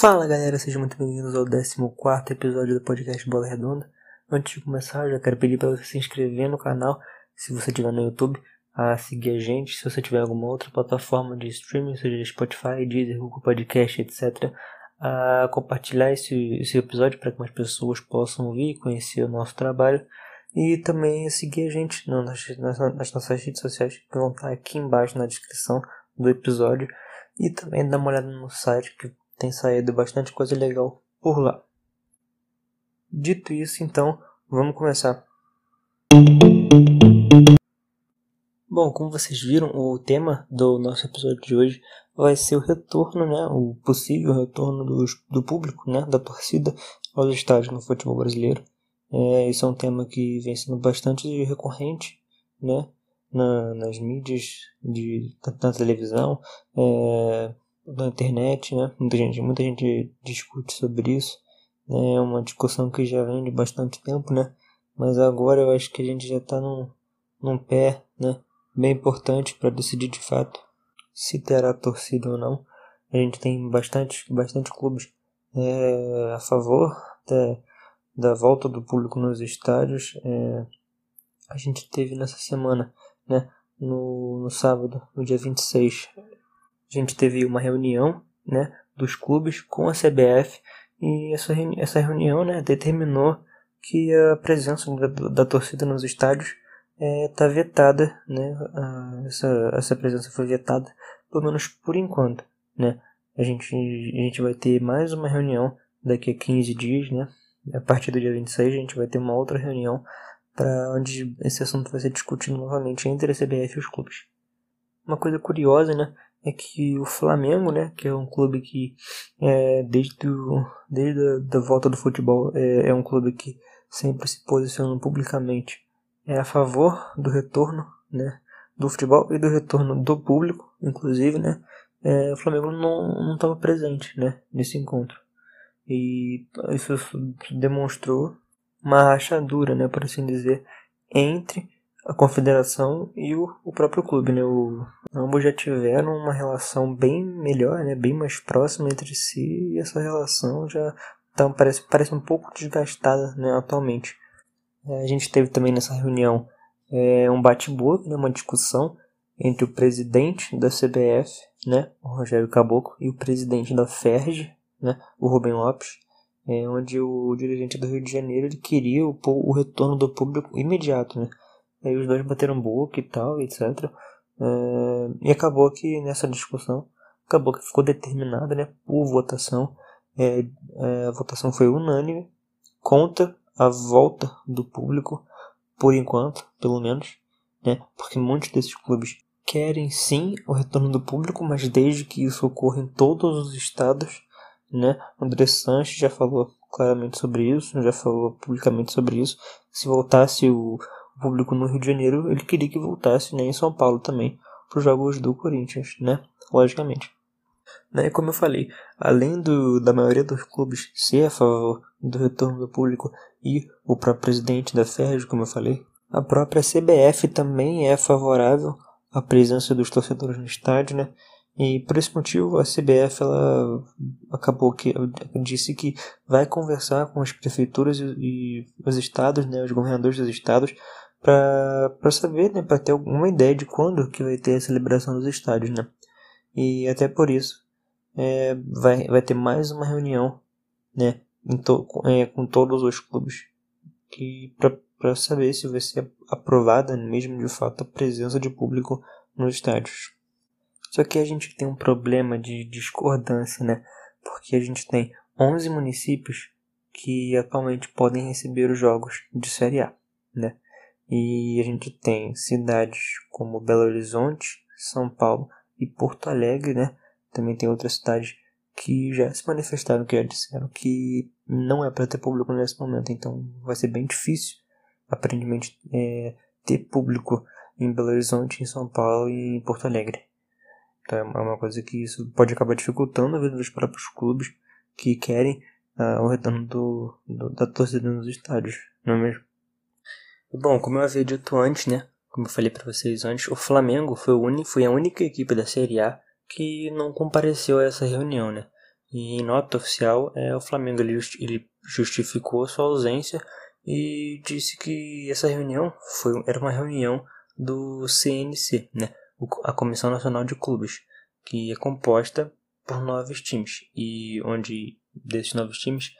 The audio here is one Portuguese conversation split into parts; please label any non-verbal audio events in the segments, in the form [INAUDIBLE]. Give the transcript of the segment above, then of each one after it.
Fala galera, sejam muito bem-vindos ao 14 episódio do podcast Bola Redonda. Antes de começar, eu já quero pedir para você se inscrever no canal, se você estiver no YouTube, a seguir a gente. Se você tiver alguma outra plataforma de streaming, seja Spotify, Deezer, Google Podcast, etc., a compartilhar esse, esse episódio para que mais pessoas possam ouvir e conhecer o nosso trabalho. E também seguir a gente nas, nas, nas nossas redes sociais que vão estar aqui embaixo na descrição do episódio. E também dar uma olhada no site que tem saído bastante coisa legal por lá. Dito isso, então, vamos começar. Bom, como vocês viram, o tema do nosso episódio de hoje vai ser o retorno, né, o possível retorno do, do público, né, da torcida aos estádios no futebol brasileiro. É, isso é um tema que vem sendo bastante recorrente, né, na, nas mídias, de, na televisão, é, na internet, né? Muita gente, muita gente discute sobre isso. Né? É uma discussão que já vem de bastante tempo, né? Mas agora eu acho que a gente já está num, num pé, né? Bem importante para decidir de fato se terá torcida ou não. A gente tem bastante, bastante clubes é, a favor da, da volta do público nos estádios. É, a gente teve nessa semana, né? No, no sábado, no dia 26, a gente teve uma reunião né, dos clubes com a CBF e essa, reuni essa reunião né, determinou que a presença da, da torcida nos estádios está é, vetada, né, a, essa, essa presença foi vetada, pelo menos por enquanto. Né. A, gente, a gente vai ter mais uma reunião daqui a 15 dias, né, a partir do dia 26 a gente vai ter uma outra reunião para onde esse assunto vai ser discutido novamente entre a CBF e os clubes. Uma coisa curiosa, né, é que o Flamengo, né, que é um clube que é, desde, o, desde a da volta do futebol é, é, um clube que sempre se posiciona publicamente é a favor do retorno, né, do futebol e do retorno do público, inclusive, né, é, o Flamengo não não estava presente, né, nesse encontro. E isso demonstrou uma rachadura, né, por assim dizer, entre a confederação e o, o próprio clube, né? O, ambos já tiveram uma relação bem melhor, né? Bem mais próxima entre si e essa relação já então, parece, parece um pouco desgastada, né? Atualmente. É, a gente teve também nessa reunião é, um bate-boca, né? Uma discussão entre o presidente da CBF, né? O Rogério Caboclo e o presidente da FERJ, né? O Rubem Lopes. É, onde o dirigente do Rio de Janeiro ele queria o, o retorno do público imediato, né? Aí os dois bateram boca e tal, etc. É, e acabou que nessa discussão, acabou que ficou determinada né, por votação. É, é, a votação foi unânime contra a volta do público, por enquanto, pelo menos. Né, porque muitos desses clubes querem sim o retorno do público, mas desde que isso ocorra em todos os estados. Né, André Sanches já falou claramente sobre isso, já falou publicamente sobre isso. Se voltasse o público no Rio de Janeiro, ele queria que voltasse né, em São Paulo também para os jogos do Corinthians, né? Logicamente. Né, como eu falei, além do, da maioria dos clubes ser a favor do retorno do público e o próprio presidente da FERJ, como eu falei, a própria CBF também é favorável à presença dos torcedores no estádio, né? E por esse motivo a CBF ela acabou que disse que vai conversar com as prefeituras e, e os estados, né, os governadores dos estados, para saber, né, para ter alguma ideia de quando que vai ter a celebração dos estádios, né? E até por isso é, vai, vai ter mais uma reunião, né, to, é, com todos os clubes que para saber se vai ser aprovada mesmo de fato a presença de público nos estádios. Só que a gente tem um problema de discordância, né? Porque a gente tem 11 municípios que atualmente podem receber os jogos de Série A, né? E a gente tem cidades como Belo Horizonte, São Paulo e Porto Alegre, né? Também tem outras cidades que já se manifestaram, que já disseram que não é para ter público nesse momento. Então vai ser bem difícil, aparentemente, é, ter público em Belo Horizonte, em São Paulo e em Porto Alegre. Então é uma coisa que isso pode acabar dificultando a vida dos próprios clubes que querem uh, o retorno do, do, da torcida nos estádios, não é mesmo? Bom, como eu havia dito antes, né? Como eu falei para vocês antes, o Flamengo foi, o foi a única equipe da Série A que não compareceu a essa reunião, né? E em nota oficial, é, o Flamengo ele, ele justificou sua ausência e disse que essa reunião foi, era uma reunião do CNC, né, a Comissão Nacional de Clubes, que é composta por nove times e onde desses nove times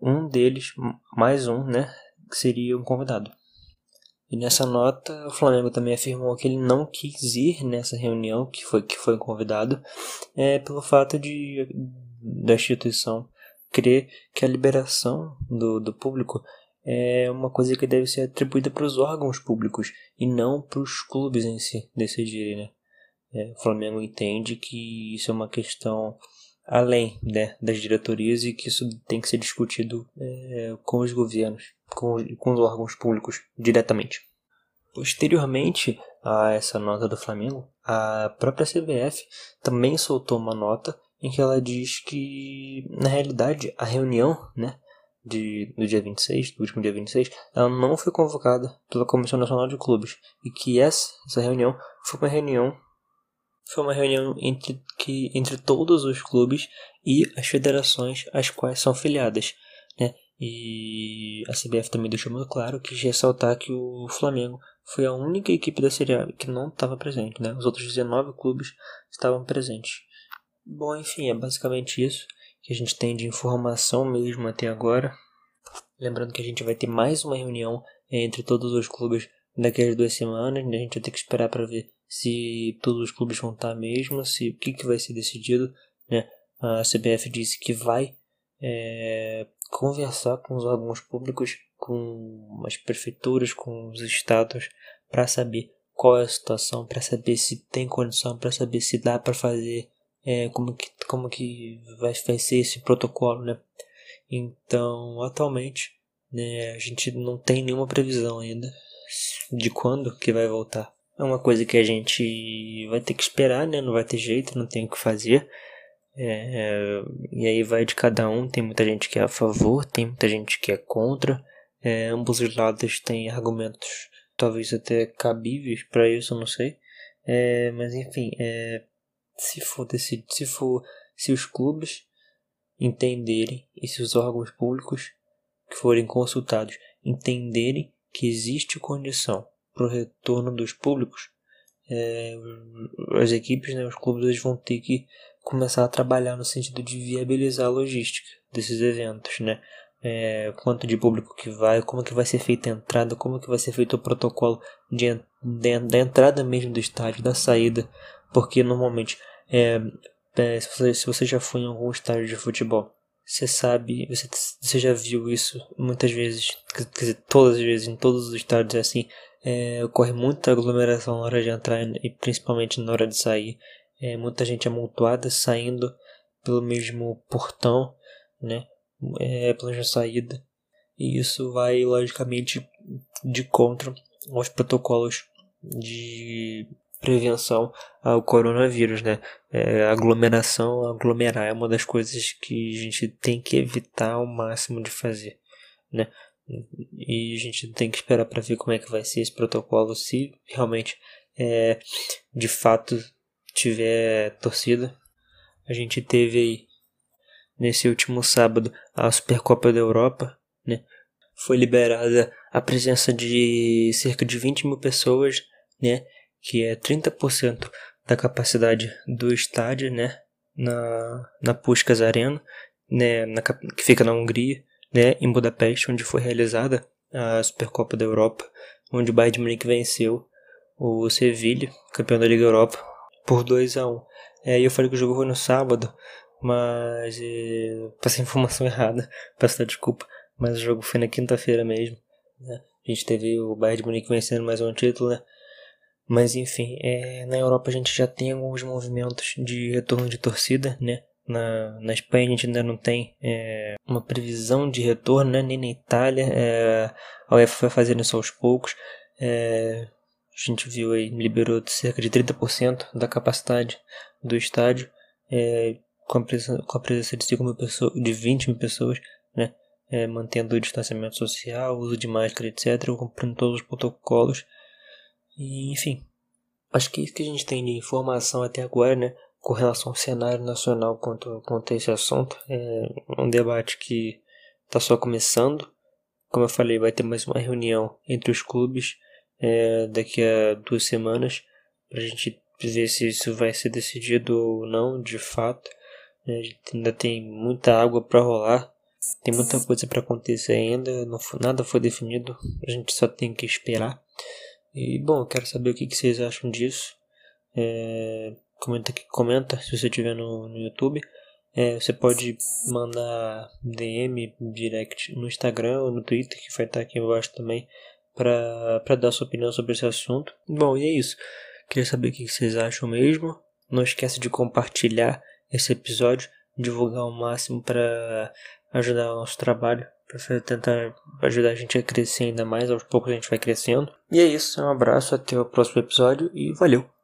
um deles mais um, né, seria um convidado. E nessa nota, o Flamengo também afirmou que ele não quis ir nessa reunião que foi que foi convidado, é pelo fato de da instituição crer que a liberação do, do público é uma coisa que deve ser atribuída para os órgãos públicos e não para os clubes em si decidirem, né? É, o Flamengo entende que isso é uma questão além né, das diretorias e que isso tem que ser discutido é, com os governos, com, com os órgãos públicos diretamente. Posteriormente a essa nota do Flamengo, a própria CBF também soltou uma nota em que ela diz que, na realidade, a reunião né, de, do dia 26, do último dia 26, ela não foi convocada pela Comissão Nacional de Clubes e que essa, essa reunião foi uma reunião foi uma reunião entre, que, entre todos os clubes e as federações às quais são filiadas? E a CBF também deixou muito claro que ressaltar que o Flamengo foi a única equipe da Série A que não estava presente, né? Os outros 19 clubes estavam presentes. Bom, enfim, é basicamente isso que a gente tem de informação mesmo até agora. Lembrando que a gente vai ter mais uma reunião entre todos os clubes daqui a duas semanas. Né? A gente vai ter que esperar para ver se todos os clubes vão estar mesmo, se o que, que vai ser decidido. Né? A CBF disse que vai é, conversar com os órgãos públicos, com as prefeituras, com os estados, para saber qual é a situação, para saber se tem condição, para saber se dá para fazer é, como que, como que vai, ser esse protocolo, né? Então, atualmente, né, a gente não tem nenhuma previsão ainda de quando que vai voltar. É uma coisa que a gente vai ter que esperar, né? Não vai ter jeito, não tem o que fazer. É, e aí vai de cada um. Tem muita gente que é a favor, tem muita gente que é contra. É, ambos os lados têm argumentos, talvez até cabíveis para isso, não sei. É, mas enfim, é, se for decidir, se for, se os clubes entenderem e se os órgãos públicos que forem consultados entenderem que existe condição para o retorno dos públicos, é, as equipes, né, os clubes, eles vão ter que começar a trabalhar no sentido de viabilizar a logística desses eventos, né? É, quanto de público que vai, como que vai ser feita a entrada, como que vai ser feito o protocolo de, de, da entrada mesmo do estádio, da saída, porque normalmente é, é, se, você, se você já foi em algum estádio de futebol, você sabe, você, você já viu isso muitas vezes, quer dizer, todas as vezes, em todos os estádios é assim, é, ocorre muita aglomeração na hora de entrar e principalmente na hora de sair. É, muita gente amontoada saindo pelo mesmo portão, né? É, pela mesma saída. E isso vai, logicamente, de contra aos protocolos de prevenção ao coronavírus, né? É, aglomeração, aglomerar é uma das coisas que a gente tem que evitar ao máximo de fazer, né? E a gente tem que esperar para ver como é que vai ser esse protocolo, se realmente é, de fato tiver torcida. A gente teve aí nesse último sábado a Supercopa da Europa, né? Foi liberada a presença de cerca de 20 mil pessoas, né? que é 30% da capacidade do estádio, né, na, na Puskas Arena, né, na, que fica na Hungria, né, em Budapeste, onde foi realizada a Supercopa da Europa, onde o Bayern de Munique venceu o Sevilla, campeão da Liga Europa, por 2 a 1 é, eu falei que o jogo foi no sábado, mas é, passei informação [LAUGHS] errada, peço desculpa, mas o jogo foi na quinta-feira mesmo. Né? A gente teve o Bayern de Munique vencendo mais um título, né? Mas enfim, é, na Europa a gente já tem alguns movimentos de retorno de torcida, né? Na, na Espanha a gente ainda não tem é, uma previsão de retorno, né? nem na Itália. É, a UEFA vai fazendo isso aos poucos. É, a gente viu aí, liberou cerca de 30% da capacidade do estádio, é, com, a presença, com a presença de, 5 mil pessoas, de 20 mil pessoas, né? É, mantendo o distanciamento social, uso de máscara, etc., cumprindo todos os protocolos. E, enfim, acho que isso que a gente tem de informação até agora, né? com relação ao cenário nacional quanto, quanto a esse assunto. É um debate que está só começando. Como eu falei, vai ter mais uma reunião entre os clubes é, daqui a duas semanas para a gente ver se isso vai ser decidido ou não de fato. A gente ainda tem muita água para rolar, tem muita coisa para acontecer ainda, não, nada foi definido, a gente só tem que esperar. E bom, eu quero saber o que, que vocês acham disso. É, comenta aqui, comenta se você estiver no, no YouTube. É, você pode mandar DM direct no Instagram ou no Twitter, que vai estar aqui embaixo também, para dar sua opinião sobre esse assunto. Bom, e é isso. Queria saber o que vocês acham mesmo. Não esqueça de compartilhar esse episódio, divulgar ao máximo para ajudar o nosso trabalho, para tentar ajudar a gente a crescer ainda mais. Aos poucos a gente vai crescendo. E é isso. Um abraço, até o próximo episódio e valeu!